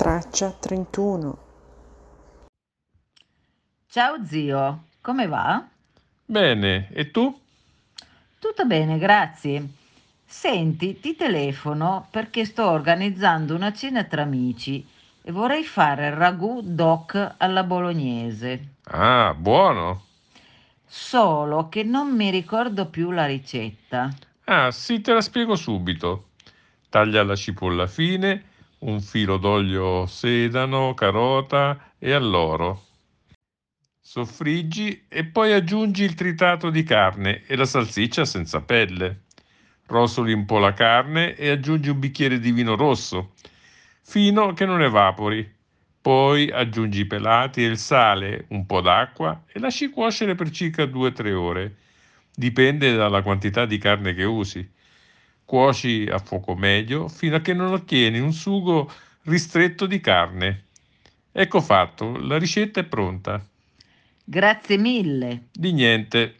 Traccia 31. Ciao zio, come va? Bene, e tu? Tutto bene, grazie. Senti, ti telefono perché sto organizzando una cena tra amici e vorrei fare il ragù doc alla bolognese. Ah, buono. Solo che non mi ricordo più la ricetta. Ah, sì, te la spiego subito. Taglia la cipolla fine, un filo d'olio sedano, carota e alloro. Soffriggi e poi aggiungi il tritato di carne e la salsiccia senza pelle. Rosoli un po' la carne e aggiungi un bicchiere di vino rosso, fino che non evapori. Poi aggiungi i pelati e il sale, un po' d'acqua e lasci cuocere per circa 2-3 ore. Dipende dalla quantità di carne che usi. Cuoci a fuoco medio fino a che non ottieni un sugo ristretto di carne. Ecco fatto, la ricetta è pronta. Grazie mille. Di niente.